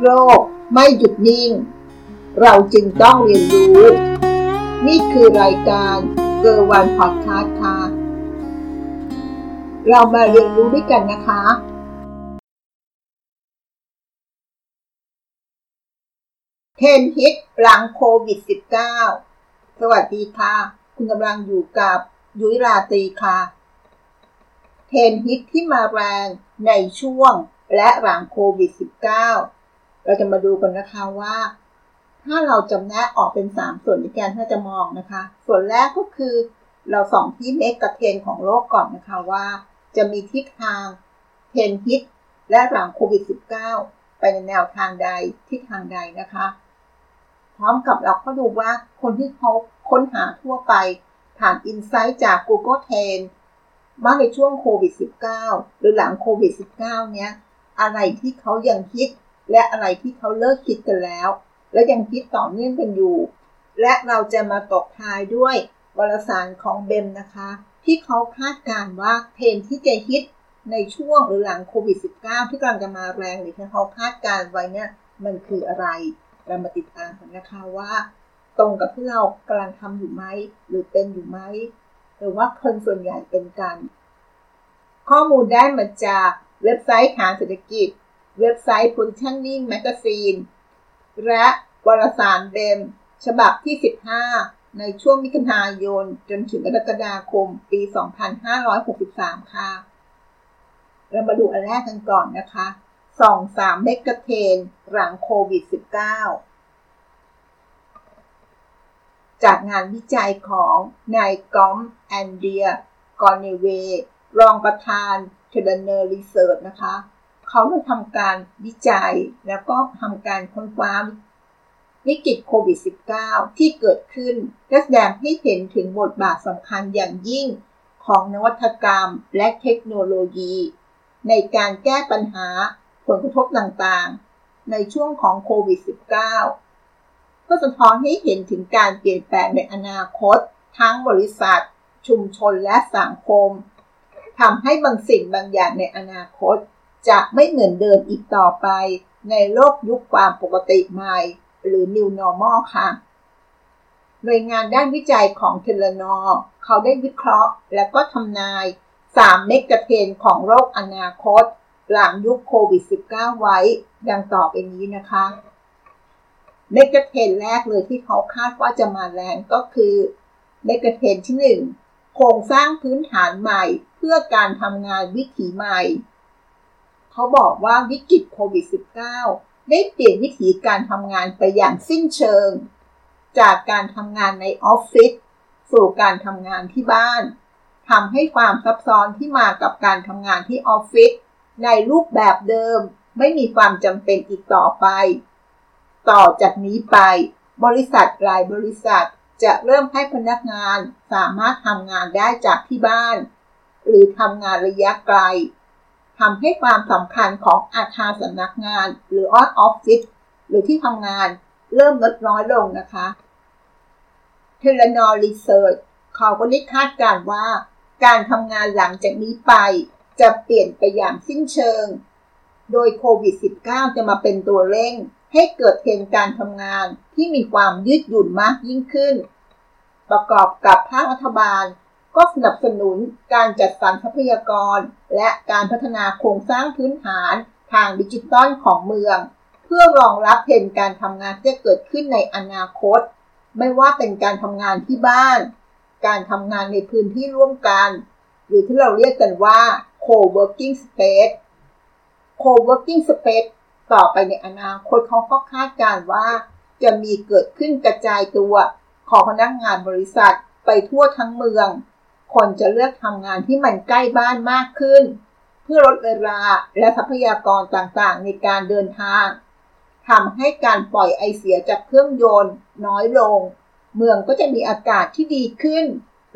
โลกไม่หยุดนิ่ง เราจึงต้องเรียนรู้ นี่คือรายการเกอร์วันพอดคาสต์ค่ะ เรามาเรียนรู้ด้วยกันนะคะเทรนด์ฮิตหลังโควิด -19 สวัสดีค่ะ คุณกำลังอยู่กับยุ้ยราตรีค่ะ เทรนด์ฮิตที่มาแรงในช่วงและหลังโควิด -19 เราจะมาดูกันนะคะว่า ถ้าเราจำแนกออกเป็น 3 ส่วนในการที่จะมองนะคะ ส่วนแรกก็คือเราส่องที่เมกกับเทนของโลกก่อนนะคะว่า จะมีทิศทางเทนฮิตและหลังโควิด -19 ไปในแนวทางใดทิศทางใดนะคะ พร้อมกับเราก็ดูว่าคนที่เขาค้นหาทั่วไปผ่านอินไซต์จาก Google Trend ว่าในช่วงโควิด -19 หรือหลังโควิด -19 เนี้ย อะไรที่เขายังคิด และอะไรที่เขาเลิกคิดกันแล้ว และยังคิดต่อเนื่องกันอยู่ และเราจะมาตกท้ายด้วยวารสารของเบมนะคะ ที่เขาคาดการว่าเทรนที่จะฮิตในช่วงหรือหลังโควิด -19 ที่กำลังจะมาแรงหรือที่เขาคาดการไว้เนี่ยมันคืออะไรเรามาติดตามกันนะคะว่า ตรงกับที่เรากำลังทำอยู่ไหมหรือเป็นอยู่ไหมหรือว่าคนส่วนใหญ่เป็นกัน ข้อมูลได้มาจากเว็บไซต์ฐานเศรษฐกิจ เว็บไซต์ Positioning Magazine และวารสารเดม ฉบับที่ 15 ในช่วงมิถุนายน จนถึงกรกฎาคม ปี 2563 ค่ะ เรามาดูอันแรกกันก่อนนะคะสอง3เมกะเทนหลังโควิด -19 จากงานวิจัยของนาย Gorm Andreas Grønnevet รองประธาน Telenor Research นะคะ เขาได้ทำการวิจัย แล้วก็ทำการค้นคว้าวิกฤตโควิด -19 ที่เกิดขึ้นและแสดงให้เห็นถึงบทบาทสำคัญอย่างยิ่งของนวัตกรรมและเทคโนโลยี ในการแก้ปัญหาผลกระทบต่างๆ ในช่วงของโควิด -19 ก็สะท้อนให้เห็นถึงการเปลี่ยนแปลงในอนาคต ทั้งบริษัท ชุมชนและสังคมทำให้บางสิ่งบางอย่างในอนาคต จะไม่เหมือนเดิมอีกต่อไปในโลกยุคความปกติใหม่ หรือ New Normal ค่ะ หน่วยงานด้านวิจัยของเทเลนอเขาได้วิเคราะห์ และก็ทำนาย 3 เมกะเทนของโลกอนาคต หลังยุคโควิด -19 ไว้ ดังต่อไปนี้นะคะเมกะเทนแรกเลยที่เขาคาดว่าจะมาแรงก็คือเมกะเทนที่ 1 โครงสร้างพื้นฐานใหม่ เพื่อการทำงานวิถีใหม่ เขาบอกว่าวิกฤตโควิด -19 ได้เปลี่ยนวิถีการทำงานไปอย่างสิ้นเชิง จากการทำงานในออฟฟิศสู่การทำงานที่บ้านทำให้ความซับซ้อนที่มากับการทำงานที่ออฟฟิศในรูปแบบเดิมไม่มีความจำเป็นอีกต่อไป ต่อจากนี้ไป บริษัทหลายบริษัทจะเริ่มให้พนักงานสามารถทำงานได้จากที่บ้าน หรือทำงานระยะไกล ทำให้ความสำคัญของอาคารสำนักงาน หรืออออฟฟิศหรือที่ทำงานเริ่มลดน้อยลงนะคะ Telenor Research เขาก็ได้คาดการณ์ว่า การทำงานหลังจากนี้ไป จะเปลี่ยนไปอย่างสิ้นเชิง โดยโควิด -19 จะมาเป็นตัวเร่ง ให้เกิดเทรนด์การทำงานที่มีความยืดหยุ่นมากยิ่งขึ้น ประกอบกับภาครัฐบาล ก็สนับสนุนการจัดสรรทรัพยากร และการพัฒนาโครงสร้างพื้นฐานทางดิจิตอลของเมือง เพื่อรองรับเทรนการทำงานที่จะเกิดขึ้นในอนาคต ไม่ว่าเป็นการทำงานที่บ้าน การทำงานในพื้นที่ร่วมกัน หรือที่เราเรียกกันว่า co-working space co-working space ต่อไปในอนาคตเขาก็คาดการว่า จะมีเกิดขึ้นกระจายตัวของพนักงานบริษัทไปทั่วทั้งเมือง คนจะเลือกทำงานที่มันใกล้บ้านมากขึ้น เพื่อลดเวลาและทรัพยากรต่างๆ ในการเดินทางทำให้การปล่อยไอเสียจากเครื่องยนต์ น้อยลง เมืองก็จะมีอากาศที่ดีขึ้น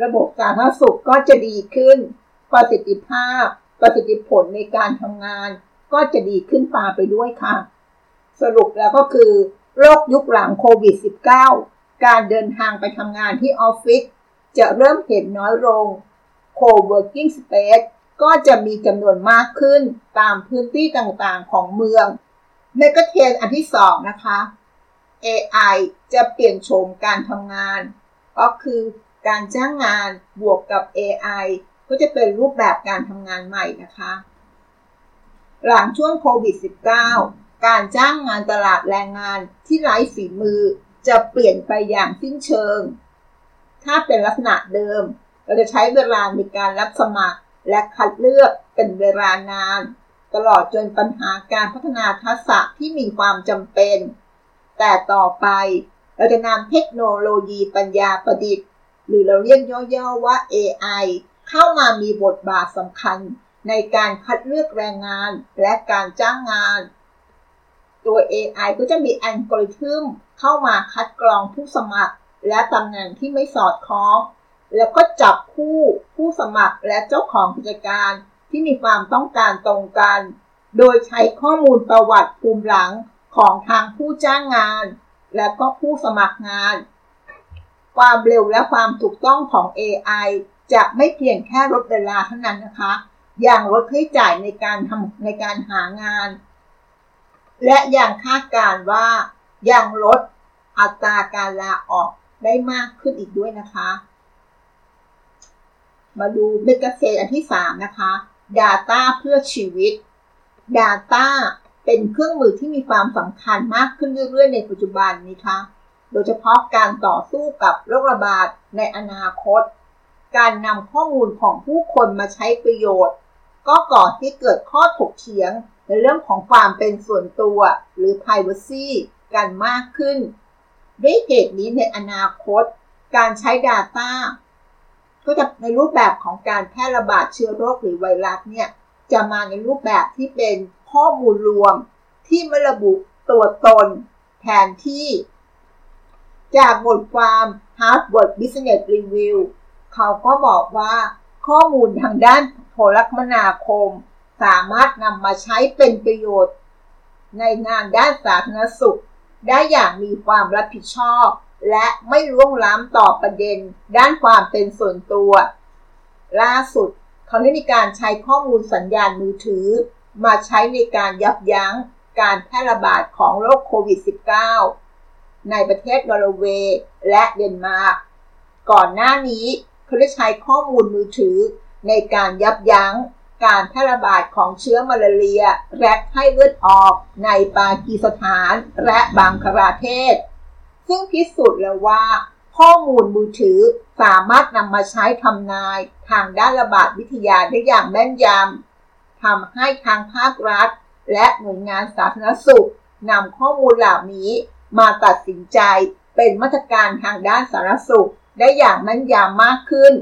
ระบบสาธารณสุขก็จะดีขึ้น ประสิทธิภาพ ประสิทธิผลในการทำงาน ก็จะดีขึ้นตามไปด้วยค่ะ สรุปแล้วก็คือ โรคยุคหลังโควิด -19 การเดินทางไปทำงานที่ออฟฟิศ จะเริ่มเห็นน้อยลง Co-working Space ก็จะมีจำนวนมากขึ้นตามพื้นที่ต่างๆของเมืองเมกะเทนอันที่สองนะคะ AI จะเปลี่ยนโฉมการทำงาน ก็คือการจ้างงานบวกกับ AI ก็จะเป็นรูปแบบการทำงานใหม่นะคะ หลังช่วงโควิด -19 การจ้างงานตลาดแรงงานที่ไร้ฝีมือจะเปลี่ยนไปอย่างสิ้นเชิง ถ้าเป็นลักษณะเดิม เราจะใช้เวลาในการรับสมัคร และคัดเลือกเป็นเวลานาน ตลอดจนปัญหาการพัฒนาทักษะที่มีความจำเป็น แต่ต่อไปเราจะนำเทคโนโลยีปัญญาประดิษฐ์ หรือเราเรียกย่อๆว่า AI เข้ามามีบทบาทสำคัญในการคัดเลือกแรงงานและการจ้างงาน ตัว AI ก็จะมีอัลกอริทึมเข้ามาคัดกรองผู้สมัคร และตำแหน่งที่ไม่สอดคล้อง แล้วก็จับคู่ผู้สมัครและเจ้าของกิจการที่มีความต้องการตรงกัน โดยใช้ข้อมูลประวัติภูมิหลังของทางผู้จ้างงาน และก็ผู้สมัครงาน ความเร็วและความถูกต้องของ AI จะไม่เพียงแค่ลดเวลาเท่านั้นนะคะยังลดค่าใช้จ่ายในการทำในการหางาน และยังคาดการว่ายังลดอัตราการลาออก ได้มากขึ้นอีกด้วยนะคะ มาดูเมกะเซนอันที่ 3 นะคะ Data เพื่อชีวิต Data เป็นเครื่องมือที่มีความสำคัญมากขึ้นเรื่อยๆ ในปัจจุบันนี้คะโดยเฉพาะการต่อสู้กับโรคระบาดในอนาคต การนำข้อมูลของผู้คนมาใช้ประโยชน์ ก็ก่อที่เกิดข้อถกเถียงในเรื่องของความเป็นส่วนตัวหรือ privacy กันมากขึ้น ด้วยเหตุนี้ในอนาคต การใช้ Data ก็จะในรูปแบบของการแพร่ระบาดเชื้อโรคหรือไวรัสเนี่ยจะมาในรูปแบบที่เป็นข้อมูลรวมที่ไม่ระบุตัวตนแทนที่ จากบทความ Harvard Business Review เขาก็บอกว่าข้อมูลทางด้านโทรคมนาคม สามารถนำมาใช้เป็นประโยชน์ ในงานด้านสาธารณสุข ได้อย่างมีความรับผิดชอบ และไม่ล่วงล้ำต่อประเด็น ด้านความเป็นส่วนตัว ล่าสุดเขาได้มีการใช้ข้อมูลสัญญาณมือถือ มาใช้ในการยับยั้งการแพร่ระบาดของโรคโควิด -19 ในประเทศนอร์เวย์และเดนมาร์กก่อนหน้านี้เขาได้ใช้ข้อมูลมือถือในการยับยั้ง การแพร่ระบาดของเชื้อมาลาเรีย และไข้เลือดออกในปากีสถานและบังคลาเทศ ซึ่งพิสูจน์แล้วว่า ข้อมูลมือถือสามารถนำมาใช้ทำนายทางด้านระบาดวิทยาได้อย่างแม่นยำทำให้ทางภาครัฐ และหน่วยงานสาธารณสุขนำข้อมูลเหล่านี้มาตัดสินใจเป็นมาตรการทางด้านสาธารณสุขได้อย่างแม่นยำมากขึ้น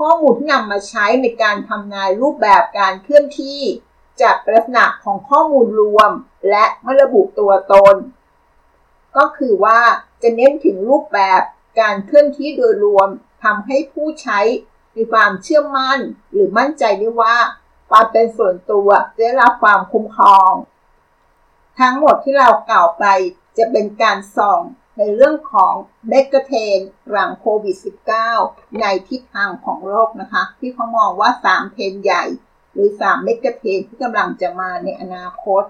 ข้อมูลที่นำมาใช้ในการทำนายรูปแบบการเคลื่อนที่ จากลักษณะของข้อมูลรวม และไม่ระบุตัวตน ก็คือว่าจะเน้นถึงรูปแบบการเคลื่อนที่โดยรวมทำให้ผู้ใช้มีความเชื่อมั่น หรือมั่นใจได้ว่า ความเป็นส่วนตัวได้รับความคุ้มครอง ทั้งหมดที่เรากล่าวไปจะเป็นการส่อง ในเรื่องของเมกะเทนหลังโควิด -19 ในทิศทางของโลกนะคะ ที่เขามองว่า 3 เทรนใหญ่ หรือ 3 เมกะเทนที่กำลังจะมาในอนาคต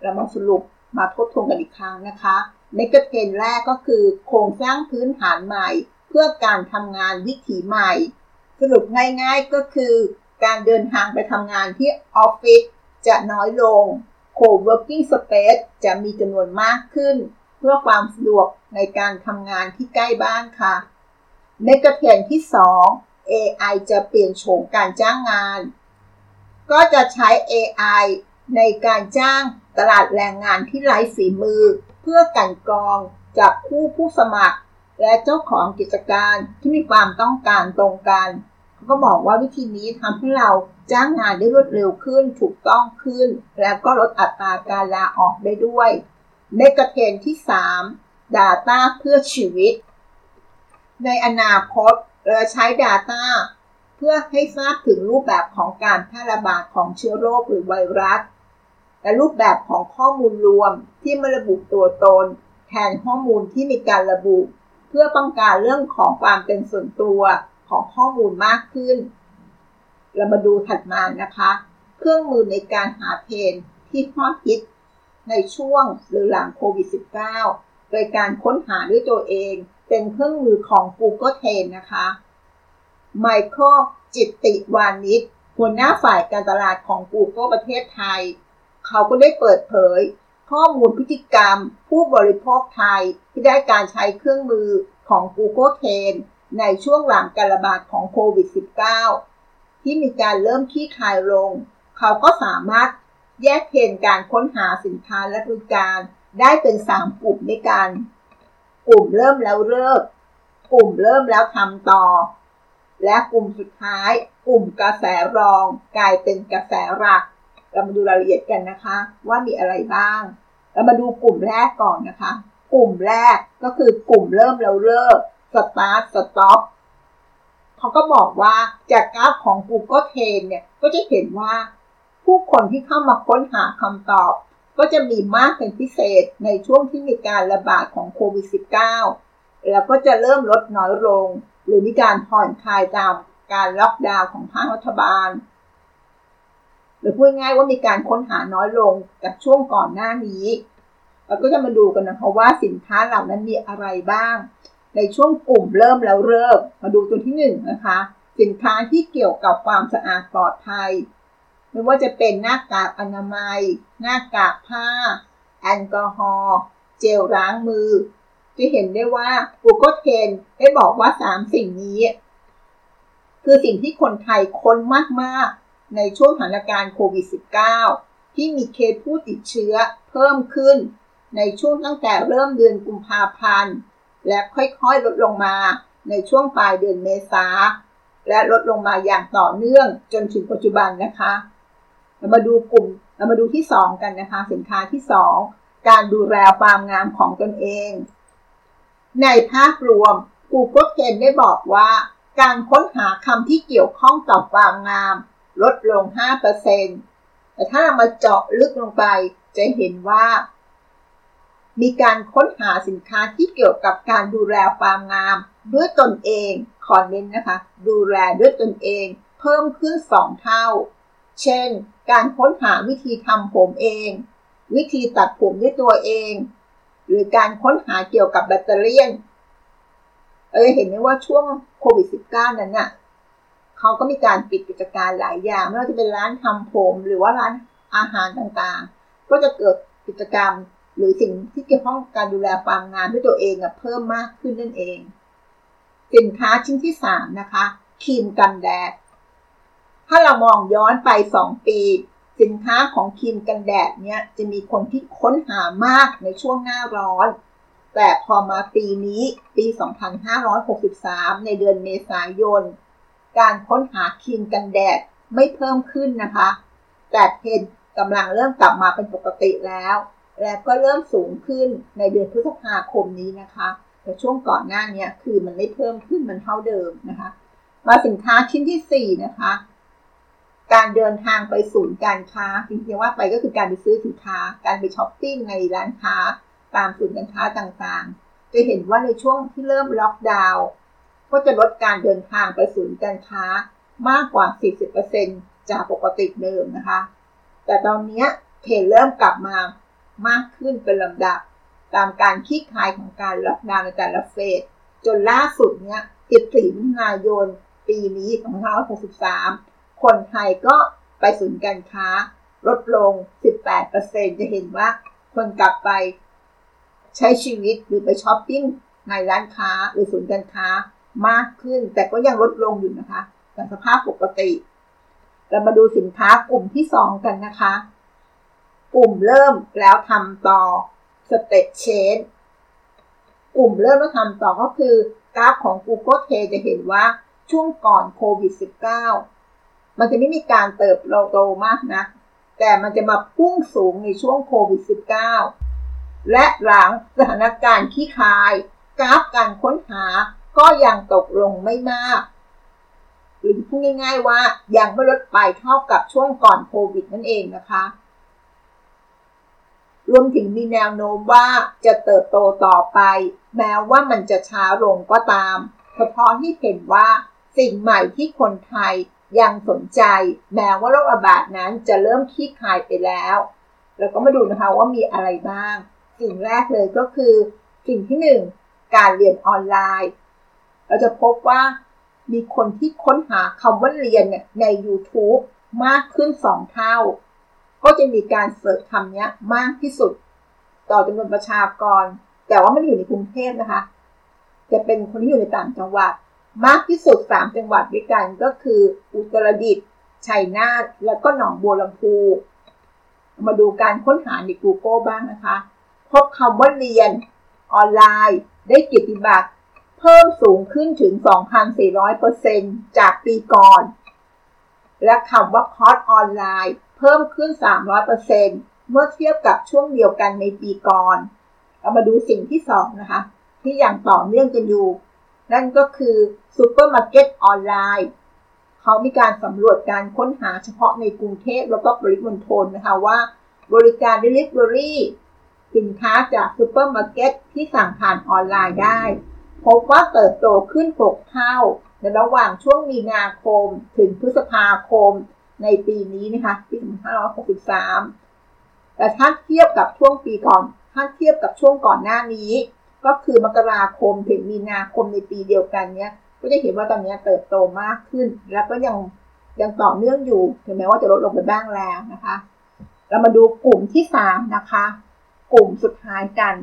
เรามาสรุปมาทบทวนกันอีกครั้งนะคะเมกะเทรนแรกก็คือโครงสร้างพื้นฐานใหม่ เพื่อการทำงานวิถีใหม่ สรุปง่ายๆก็คือ การเดินทางไปทำงานที่ออฟฟิศจะน้อยลง co-working space จะมีจำนวนมากขึ้น เพื่อความสะดวกในการทำงานที่ใกล้บ้านค่ะเมกะเทรนที่ 2 AI จะเปลี่ยนโฉมการจ้างงาน ก็จะใช้ AI ในการจ้างตลาดแรงงานที่ไร้ฝีมือ เพื่อกันกรองจากคู่ผู้สมัคร และเจ้าของกิจการที่มีความต้องการตรงกันเขาก็บอกว่าวิธีนี้ทำให้เราจ้างงานได้รวดเร็วขึ้น ถูกต้องขึ้น และก็ลดอัตราการลาออกได้ด้วย เมกะเทรนที่ 3 Data เพื่อชีวิต ในอนาคตเราใช้ Data เพื่อให้ทราบถึงรูปแบบของการแพร่ระบาดของเชื้อโรคหรือไวรัส และรูปแบบของข้อมูลรวมที่ไม่ระบุตัวตน แทนข้อมูลที่มีการระบุ เพื่อป้องกันเรื่องของความเป็นส่วนตัวของข้อมูลมากขึ้น เรามาดูถัดมานะคะ เครื่องมือในการหาเทรนที่ฮอตฮิต ในช่วงหรือหลังโควิด -19 โดยการค้นหาด้วยตัวเอง เป็นเครื่องมือของ Google Trend นะคะไมเคิลจิตติวานิชหัวหน้าฝ่ายการตลาดของ Google ประเทศไทย เขาก็ได้เปิดเผย ข้อมูลพฤติกรรม ผู้บริโภคไทยที่ได้การใช้เครื่องมือของ Google Trend ในช่วงหลังการระบาดของโควิด -19 ที่มีการเริ่มขี้คลายลง เขาก็สามารถ แยกเทรนด์การค้นหาสินค้าและบริการได้เป็น 3 กลุ่มด้วยกัน กลุ่มเริ่มแล้วเลิก กลุ่มเริ่มแล้วทำต่อ และกลุ่มสุดท้าย กลุ่มกระแสรองกลายเป็นกระแสหลัก เรามาดูรายละเอียดกันนะคะ ว่ามีอะไรบ้าง เรามาดูกลุ่มแรกก่อนนะคะ กลุ่มแรกก็คือกลุ่มเริ่มแล้วเลิก Start Stop เขาก็บอกว่าจากกราฟของ Google Trend เนี่ยก็จะเห็นว่า ผู้คนที่เข้ามาค้นหาคำตอบ ก็จะมีมากเป็นพิเศษในช่วงที่มีการระบาดของโควิด -19 แล้วก็จะเริ่มลดน้อยลง หรือมีการผ่อนคลายตามการล็อกดาวน์ของภาครัฐบาล หรือพูดง่ายว่ามีการค้นหาน้อยลงจากช่วงก่อนหน้านี้เราก็จะมาดูกันนะคะว่าสินค้าเหล่านั้นมีอะไรบ้าง ในช่วงกลุ่มเริ่มแล้วเริ่ม มาดูตัวที่1นนะคะ สินค้าที่เกี่ยวกับความสะอาดปลอดภัย ไม่ว่าจะเป็นหน้ากากอนามัย หน้ากากผ้า แอลกอฮอล์เจลล้างมือ จะเห็นได้ว่า Google Trend ได้บอกว่า 3 สิ่งนี้ คือสิ่งที่คนไทยค้นมากๆ ในช่วงสถานการณ์โควิด -19 ที่มีเคสผู้ติดเชื้อเพิ่มขึ้น ในช่วงตั้งแต่เริ่มเดือนกุมภาพันธ์ และค่อยๆ ลดลงมาในช่วงปลายเดือนเมษาและลดลงมาอย่างต่อเนื่องจนถึงปัจจุบันนะคะ เรามาดูกลุ่ม เรามาดูที่ 2 กันนะคะ สินค้าที่ 2 การดูแลความงามของตนเอง ในภาพรวม Google Trend ได้บอกว่า การค้นหาคำที่เกี่ยวข้องกับความงาม ลดลง 5%แต่ถ้าเรามาเจาะลึกลงไปจะเห็นว่า มีการค้นหาสินค้าที่เกี่ยวกับการดูแลความงาม ด้วยตนเอง ขอเน้นนะคะ ดูแลด้วยตนเอง เพิ่มขึ้น 2 เท่า เช่น การค้นหาวิธีทำผมเอง วิธีตัดผมด้วยตัวเอง หรือการค้นหาเกี่ยวกับแบตเตอรี่เออเห็นไหมว่าช่วงโควิด -19 นั้นน่ะเขาก็มีการปิดกิจการหลายอย่าง ไม่ว่าจะเป็นร้านทำผมหรือว่าร้านอาหารต่างๆ ก็จะเกิดกิจกรรมหรือสิ่งที่เกี่ยวข้องการดูแลความงามด้วยตัวเองเพิ่มมากขึ้นนั่นเอง สินค้าชิ้นที่ 3 นะคะครีมกันแดด ถ้าเรามองย้อนไป 2 ปี สินค้าของครีมกันแดดเนี่ยจะมีคนที่ค้นหามากในช่วงหน้าร้อน แต่พอมาปีนี้ปี 2563 ในเดือนเมษายน การค้นหาครีมกันแดดไม่เพิ่มขึ้นนะคะ แต่เพนกำลังเริ่มกลับมาเป็นปกติแล้ว และก็เริ่มสูงขึ้นในเดือนพฤษภาคมนี้นะคะ แต่ช่วงก่อนหน้านี้คือมันไม่เพิ่มขึ้นมันเท่าเดิมนะคะ มาสินค้าชิ้นที่ 4 นะคะ การเดินทางไปศูนย์การค้าจริงๆว่าไปก็คือการไปซื้อสินค้า การไปช้อปปิ้งในร้านค้า ตามศูนย์การค้าต่างๆ จะเห็นว่าในช่วงที่เริ่มล็อกดาวน์ก็จะลดการเดินทางไปศูนย์การค้ามากกว่า 40%จากปกติเดิมนะคะ แต่ตอนนี้เทรนด์เริ่มกลับมามากขึ้นเป็นลำดับ ตามการคลี่คลายของการล็อกดาวน์ในแต่ละเฟส จนล่าสุดเนี้ย 14มิถุนายน ปีนี้ 2563 คนไทยก็ไปศูนย์การค้า ลดลง 18%จะเห็นว่าคนกลับไปใช้ชีวิตหรือไปช้อปปิ้งในร้านค้าหรือศูนย์การค้ามากขึ้น แต่ก็ยังลดลงอยู่นะคะจากสภาพปกติ เรามาดูสินค้ากลุ่มที่ 2 กันนะคะ กลุ่มเริ่มแล้วทำต่อสเตตเชนกลุ่มเริ่มแล้วทำต่อก็คือกราฟของ Google t จะเห็นว่าช่วงก่อนโควิด -19 มันจะไม่มีการเติบโตมากนะ แต่มันจะมาพุ่งสูงในช่วงโควิด -19 และหลังสถานการณ์ขี้คาย กราฟการค้นหาก็ยังตกลงไม่มาก หรือพูดง่ายๆว่ายังไม่ลดไปเท่ากับช่วงก่อนโควิดนั่นเองนะคะรวมถึงมีแนวโน้มว่าจะเติบโตต่อไป แม้ว่ามันจะช้าลงก็ตามสะท้อนที่เห็นว่าสิ่งใหม่ที่คนไทย ยังสนใจแม้ว่าโรคระบาดนั้นจะเริ่มคลี่คลายไปแล้วแล้วก็มาดูนะคะว่ามีอะไรบ้าง สิ่งแรกเลยก็คือ สิ่งที่ 1 การเรียนออนไลน์ เราจะพบว่ามีคนที่ค้นหาคำว่าเรียนใน YouTube มากขึ้น 2 เท่า ก็จะมีการเสิร์ชคำนี้มากที่สุด ต่อจำนวนประชากร แต่ว่าไม่ได้อยู่ในกรุงเทพนะคะ จะเป็นคนที่อยู่ในต่างจังหวัด มากที่สุด 3 จังหวัดด้วยกันก็คือ อุตรดิตถ์ชัยนาทแล้วก็หนองบัวลำพู มาดูการค้นหาใน Google บ้างนะคะ พบคำว่าเรียนออนไลน์ ได้กิติบัตรเพิ่มสูงขึ้นถึง 2,400%จากปีก่อน และคำว่าคอร์สออนไลน์ เพิ่มขึ้น 300%เมื่อเทียบกับช่วงเดียวกันในปีก่อน เรามาดูสิ่งที่ 2 นะคะ ที่อย่างต่อเนื่องกันอยู่ นั่นก็คือซูเปอร์มาร์เก็ตออนไลน์เขามีการสำรวจการค้นหาเฉพาะในกรุงเทพแล้วก็ปริมณฑลนะคะว่า บริการ Delivery สินค้าจากซูเปอร์มาร์เก็ตที่สั่งผ่านออนไลน์ได้ พบว่าเติบโตขึ้น6เท่าในระหว่างช่วงมีนาคมถึงพฤษภาคมในปีนี้นะคะปี2563แต่ถ้าเทียบกับช่วงปีก่อน ถ้าเทียบกับช่วงก่อนหน้านี้ ก็คือมกราคมถึงมีนาคมในปีเดียวกันเนี้ย ก็จะเห็นว่าตอนนี้เติบโตมากขึ้น แล้วก็ยังยังต่อเนื่องอยู่ ถึงแม้ว่าจะลดลงไปบ้างแล้วนะคะ เรามาดูกลุ่มที่3นะคะ กลุ่มสุดท้ายกัน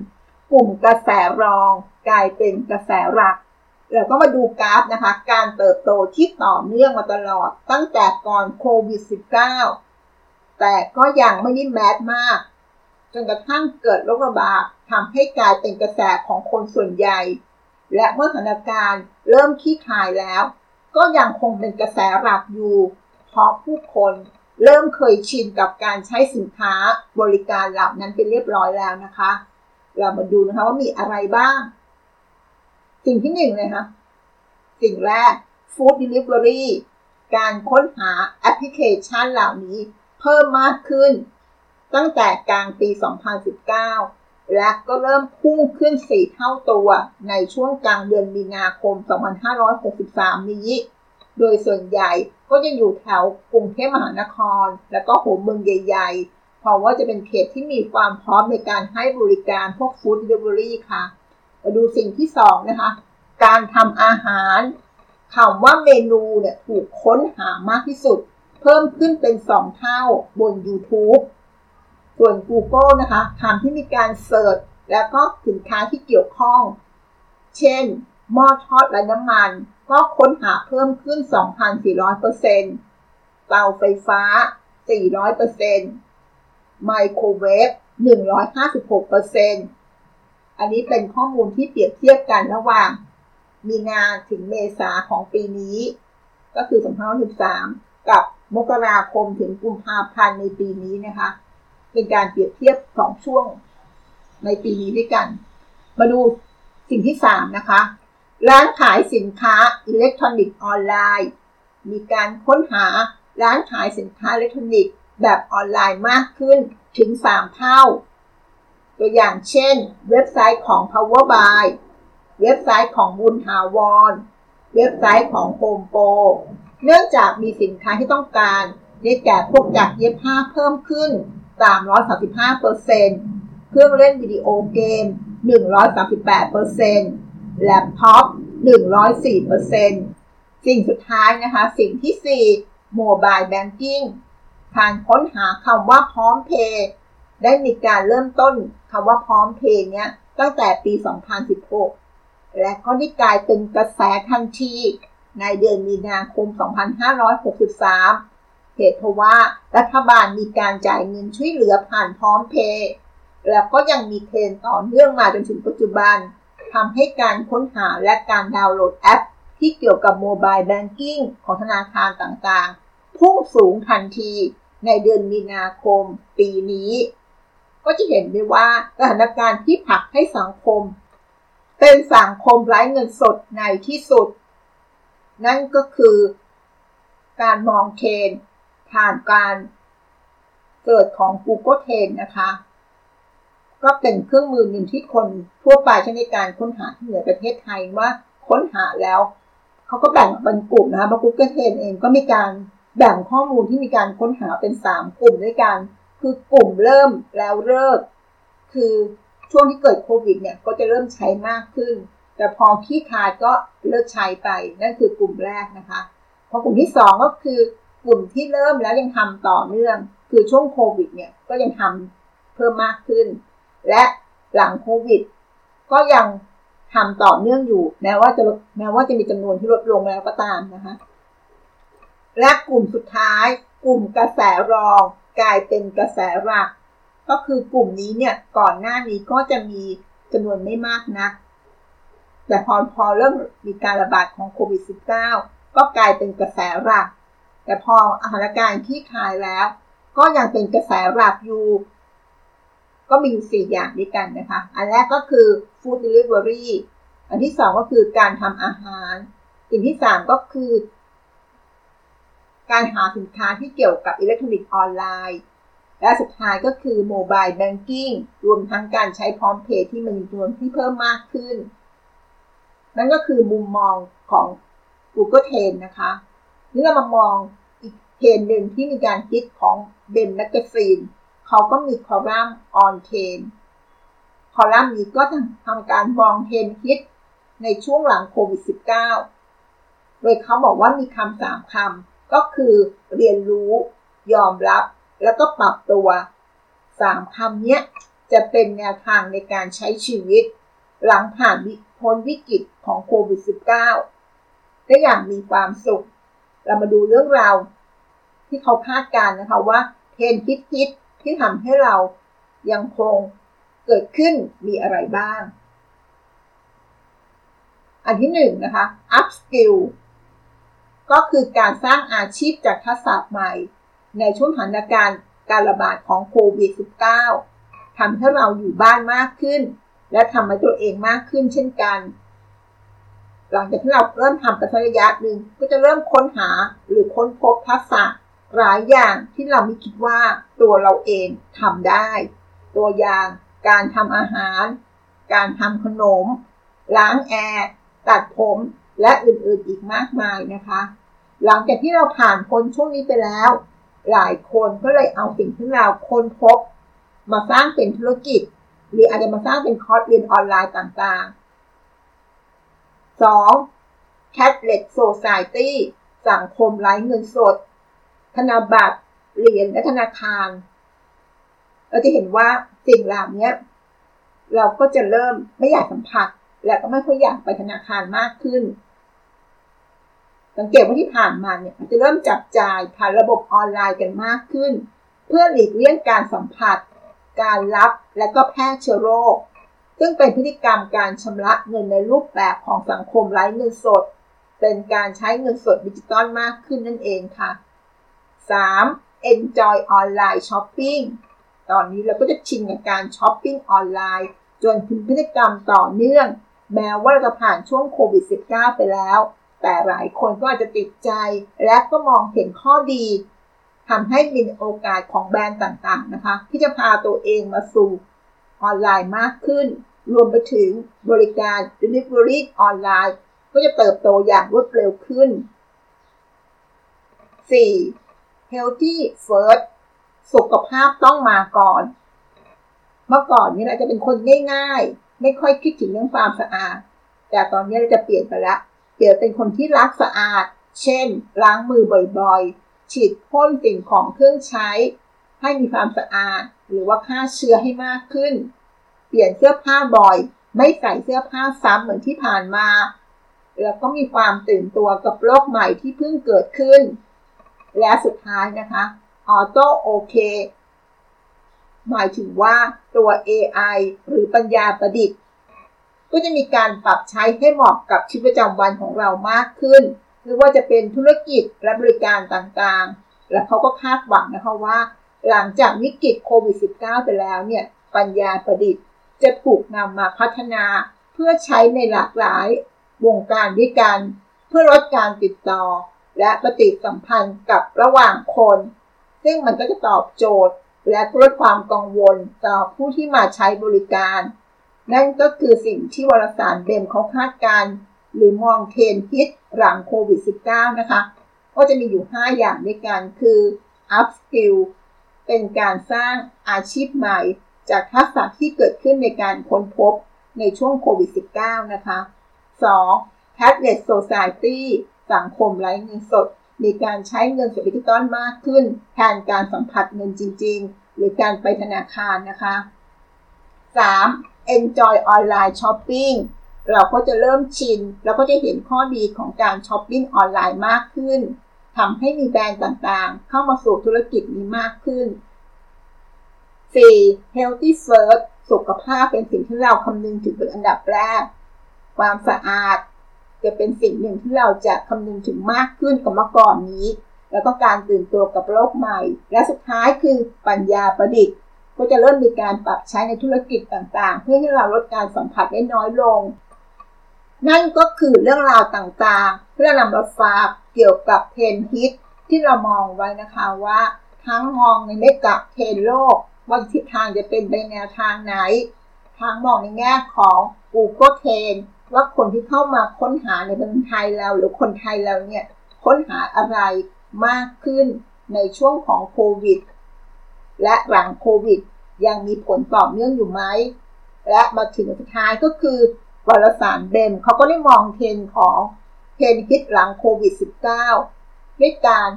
กลุ่มกระแสรอง กลายเป็นกระแสหลักเราก็มาดูกราฟนะคะ การเติบโตที่ต่อเนื่องมาตลอด ตั้งแต่ก่อนโควิด -19 แต่ก็ยังไม่ได้แมสมาก จนกระทั่งเกิดโรคระบาด ทำให้กลายเป็นกระแสของคนส่วนใหญ่ และเมื่อสถานการณ์เริ่มขี้คลายแล้ว ก็ยังคงเป็นกระแสหลักอยู่เพราะผู้คนเริ่มเคยชินกับการใช้สินค้าบริการเหล่านั้นเป็นเรียบร้อยแล้วนะคะ เรามาดูนะคะว่ามีอะไรบ้าง สิ่งที่หนึ่งเลยคะสิ่งแรก Food Delivery การค้นหาแอปพลิเคชันเหล่านี้เพิ่มมากขึ้น ตั้งแต่กลางปี 2019 และก็เริ่มพุ่งขึ้น 4 เท่าตัวในช่วงกลางเดือนมีนาคม 2563 นี้ โดยส่วนใหญ่ก็จะอยู่แถวกรุงเทพมหานคร และก็หัวเมืองใหญ่ ๆ เพราะว่าจะเป็นเขตที่มีความพร้อมในการให้บริการพวก Food Delivery ค่ะมาดูสิ่งที่สองนะคะ การทำอาหารคำว่าเมนูเนี่ยถูกค้นหามากที่สุด เพิ่มขึ้นเป็น 2 เท่าบน YouTube ส่วน Google นะคะคำที่มีการเสิร์ชแล้วก็สินค้าที่เกี่ยวข้อง เช่น หม้อทอดและน้ำมัน ก็ค้นหาเพิ่มขึ้น 2,400%เตาไฟฟ้า 400%ไมโครเวฟ 156%อันนี้เป็นข้อมูลที่เปรียบเทียบกันระหว่าง มีนาถึงเมษาของปีนี้ ก็คือ2563กับมกราคมถึงกุมภาพันธ์ในปีนี้นะคะ เป็นการเปรียบเทียบสองช่วงในปีนี้ด้วยกัน มาดูสิ่งที่3นะคะ ร้านขายสินค้าอิเล็กทรอนิกส์ออนไลน์ มีการค้นหาร้านขายสินค้าอิเล็กทรอนิกส์แบบออนไลน์มากขึ้นถึง 3 เท่า ตัวอย่างเช่น เว็บไซต์ของ Powerbuy เว็บไซต์ของบุญถาวร เว็บไซต์ของ Home Pro เนื่องจากมีสินค้าที่ต้องการได้แก่พวกจักรเย็บผ้าเพิ่มขึ้น 335%เครื่องเล่นวิดีโอเกม 138%แล็ปท็อป 104%สิ่งสุดท้ายนะคะ สิ่งที่ 4 Mobile Banking การค้นหาคำว่าพร้อมเพย์ได้มีการเริ่มต้นคำว่าพร้อมเพย์เนี้ยตั้งแต่ปี 2016 และก็ได้กลายเป็นกระแสทันทีในเดือนมีนาคม 2563 เหตุเพราะว่ารัฐบาลมีการจ่ายเงินช่วยเหลือผ่านพร้อมเพย์แล้วก็ยังมีเทรนต่อเนื่องมาจนถึงปัจจุบันทำให้การค้นหาและการดาวน์โหลดแอป ที่เกี่ยวกับโมบายแบงกิ้งของธนาคารต่างๆ พุ่งสูงทันทีในเดือนมีนาคมปีนี้ ก็จะเห็นได้ว่าสถานการณ์ที่ผลักให้สังคม เป็นสังคมไร้เงินสดในที่สุด นั่นก็คือการมองเทรน ผ่านการเกิดของ Google t r e n นะคะ ก็เป็นเครื่องมือหนึ่งที่คนทั่วไปใช้ในการค้นหาที่เหนือประเทศไทยว่าค้นหาแล้ว เขาก็แบ่งเป็นกลุ่มนะคะเพราะ Google t r e n เองก็มีการแบ่งข้อมูลที่มีการค้นหาเป็น 3 กลุ่มด้วยกัน คือกลุ่มเริ่มแล้วเลิก คือช่วงที่เกิดโควิดเนี่ยก็จะเริ่มใช้มากขึ้น แต่พอขี้คายก็เลิกใช้ไปนั่นคือกลุ่มแรกนะคะ พอกลุ่มที่ 2 ก็คือ กลุ่มที่เริ่มแล้วยังทำต่อเนื่อง คือช่วงโควิดเนี่ยก็ยังทำเพิ่มมากขึ้น และหลังโควิด ก็ยังทำต่อเนื่องอยู่ แม้ว่าจะแม้ว่าจะมีจำนวนที่ลดลงแล้วก็ตามนะคะและกลุ่มสุดท้าย กลุ่มกระแสรองกลายเป็นกระแสหลัก ก็คือกลุ่มนี้เนี่ยก่อนหน้านี้ก็จะมีจำนวนไม่มากนัก แต่พอพอเริ่มมีการระบาดของโควิด -19 ก็กลายเป็นกระแสหลัก แต่พออาหารการที่คลายแล้ว ก็ยังเป็นกระแสหลักอยู่ ก็มีสี่อย่างด้วยกันนะคะ อันแรกก็คือ food delivery อันที่สองก็คือการทำอาหาร สิ่งที่สามก็คือ การหาสินค้าที่เกี่ยวกับอิเล็กทรอนิกส์ออนไลน์ และสุดท้ายก็คือ Mobile Banking รวมทั้งการใช้พร้อมเพย์ที่มีจำนวนที่เพิ่มมากขึ้น นั่นก็คือมุมมองของ Google Trend นะคะ เรามามองอีกเทรนด์หนึ่งที่มีการคิดของแบรนด์แมกกาซีนเขาก็มีคอลัมน์ On Trend คอลัมน์นี้ก็ทำการมองเทรนด์ฮิตในช่วงหลังโควิด -19 โดยเขาบอกว่ามีคำสามคำก็คือเรียนรู้ ยอมรับ แล้วก็ปรับตัวสามคำนี้จะเป็นแนวทางในการใช้ชีวิต หลังผ่านพ้นวิกฤตของโควิด -19 ได้อย่างมีความสุข เรามาดูเรื่องราวที่เขาคาดการนะคะว่าเทรนคิดคิดที่ทำให้เรายังคงเกิดขึ้นมีอะไรบ้าง อันที่หนึ่งนะคะ up skill ก็คือการสร้างอาชีพจากทักษะใหม่ ในช่วงสถานการณ์การระบาดของโควิด -19 ทำให้เราอยู่บ้านมากขึ้น และทำให้ตัวเองมากขึ้นเช่นกัน หลังจากที่เราเริ่มทำกันระยะหนึ่งก็จะเริ่มค้นหาหรือค้นพบทักษะหลายอย่างที่เราไม่คิดว่าตัวเราเองทำได้ ตัวอย่างการทำอาหาร การทำขนม ล้างแอร์ ตัดผมและอื่นๆอีกมากมายนะคะ หลังจากที่เราผ่านพ้นช่วงนี้ไปแล้ว หลายคนก็เลยเอาสิ่งที่เราค้นพบ มาสร้างเป็นธุรกิจ หรืออาจจะมาสร้างเป็นคอร์สเรียนออนไลน์ต่างๆ 2. Catless Society สังคมไร้เงินสด ธนบัตร เหรียญและธนาคาร เราจะเห็นว่าสิ่งเหล่านี้เราก็จะเริ่มไม่อยากสัมผัส และก็ไม่ค่อยอยากไปธนาคารมากขึ้น สังเกตว่าที่ผ่านมาเนี่ยจะเริ่มจับจ่ายผ่านระบบออนไลน์กันมากขึ้น เพื่อหลีกเลี่ยงการสัมผัส การรับและก็แพร่เชื้อโรค ซึ่งเป็นพฤติกรรมการชำระเงินในรูปแบบของสังคมไร้เงินสด เป็นการใช้เงินสดดิจิตอลมากขึ้นนั่นเองค่ะ 3. Enjoy Online Shopping ตอนนี้เราก็จะชินกับการช้อปปิ้งออนไลน์ จนถึงพฤติกรรมต่อเนื่อง แม้ว่าเราจะผ่านช่วงโควิด -19 ไปแล้ว แต่หลายคนก็อาจจะติดใจ และก็มองเห็นข้อดีทำให้มีโอกาสของแบรนด์ต่างๆนะคะ ที่จะพาตัวเองมาสู่ออนไลน์มากขึ้น รวมไปถึงบริการ Delivery ออนไลน์ก็จะเติบโตอย่างรวดเร็วขึ้น 4. Healthy First สุขภาพต้องมาก่อน เมื่อก่อนนี้เราจะเป็นคนง่าย ๆ ไม่ค่อยคิดถึงเรื่องความสะอาด แต่ตอนนี้เราจะเปลี่ยนไปละ เปลี่ยนเป็นคนที่รักสะอาด เช่น ล้างมือบ่อยๆ ฉีดพ่นสิ่งของเครื่องใช้ ให้มีความสะอาด หรือว่าฆ่าเชื้อให้มากขึ้น ปลี่ยนเสื้อผ้าบ่อย ไม่ใส่เสื้อผ้าซ้ำเหมือนที่ผ่านมา แล้วก็มีความตื่นตัวกับโลกใหม่ที่เพิ่งเกิดขึ้น และสุดท้ายนะคะออโต้โอเคหมายถึงว่าตัว AI หรือปัญญาประดิษฐ์ ก็จะมีการปรับใช้ให้เหมาะกับชีวิตประจำวันของเรามากขึ้นไม่ว่าจะเป็นธุรกิจและบริการต่างๆ และเขาก็คาดหวังนะคะว่า หลังจากวิกฤตโควิด -19 ไปแล้วเนี่ยปัญญาประดิษฐ์ จะถูกนำมาพัฒนาเพื่อใช้ในหลากหลายวงการด้วยกัน เพื่อลดการติดต่อ และปฏิสัมพันธ์กับระหว่างคน ซึ่งมันก็จะตอบโจทย์ และลดความกังวลต่อผู้ที่มาใช้บริการ นั่นก็คือสิ่งที่วารสารเบมเขาคาดการหรือมองเทรนด์ฮิตหลังโควิด -19 นะคะ ก็จะมีอยู่ 5 อย่างด้วยกันคือ up skill เป็นการสร้างอาชีพใหม่ จากทักษะที่เกิดขึ้นในการค้นพบในช่วงโควิด -19 นะคะ 2. Cashless Society สังคมไร้เงินสด มีการใช้เงินสดดิจิตอลมากขึ้น แทนการสัมผัสเงินจริง ๆ หรือการไปธนาคารนะคะ 3. Enjoy Online Shopping เราก็จะเริ่มชิน แล้วก็จะเห็นข้อดีของการช้อปปิ้งออนไลน์มากขึ้นทำให้มีแบรนด์ต่างๆ เข้ามาสู่ธุรกิจนี้มากขึ้น 4. Healthy First สุขภาพเป็นสิ่งที่เราคำนึงถึงเป็นอันดับแรก ความสะอาด จะเป็นสิ่งหนึ่งที่เราจะคำนึงถึงมากขึ้นกว่าเมื่อก่อนนี้ แล้วก็การตื่นตัวกับโลกใหม่ และสุดท้ายคือปัญญาประดิษฐ์ ก็จะเริ่มมีการปรับใช้ในธุรกิจต่างๆ เพื่อให้เราลดการสัมผัสได้น้อยลง นั่นก็คือเรื่องราวต่างๆ เพื่อนำมาฝากเกี่ยวกับเทรนฮิตที่เรามองไว้นะคะว่า ทั้งมองในเมกะเทรนโลก ว่าทิศทางจะเป็นไปแนวทางไหน ทางมองในแง่ของ Google Trend ว่าคนที่เข้ามาค้นหาในเมืองไทยเราหรือคนไทยเราเนี่ยค้นหาอะไรมากขึ้นในช่วงของโควิด และหลังโควิด ยังมีผลต่อเนื่องอยู่ไหม และมาถึงสุดท้ายก็คือวารสารเบมเขาก็ได้มองเทรนของเทรนฮิตหลังโควิด -19 ด้วยการ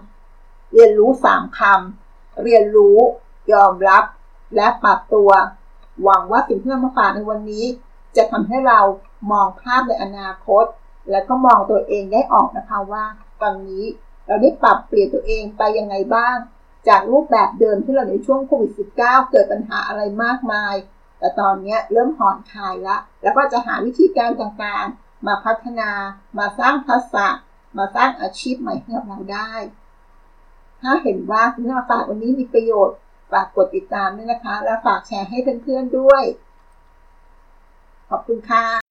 เรียนรู้3คำ เรียนรู้ ยอมรับ และปรับตัว หวังว่าสิ่งที่เรามาฝากในวันนี้ จะทำให้เรามองภาพในอนาคต และก็มองตัวเองได้ออกนะคะว่า ตอนนี้เราได้ปรับเปลี่ยนตัวเองไปยังไงบ้าง จากรูปแบบเดิมที่เราในช่วงโควิด -19 เกิดปัญหาอะไรมากมาย แต่ตอนนี้เริ่มห่อนคลายละ แล้วก็จะหาวิธีการต่างๆ มาพัฒนา มาสร้างทักษะ มาสร้างอาชีพใหม่ให้กับเราได้ ถ้าเห็นว่าเนื้อฝากวันนี้มีประโยชน์ ฝากกดติดตามด้วยนะคะ และฝากแชร์ให้เพื่อนๆด้วย ขอบคุณค่ะ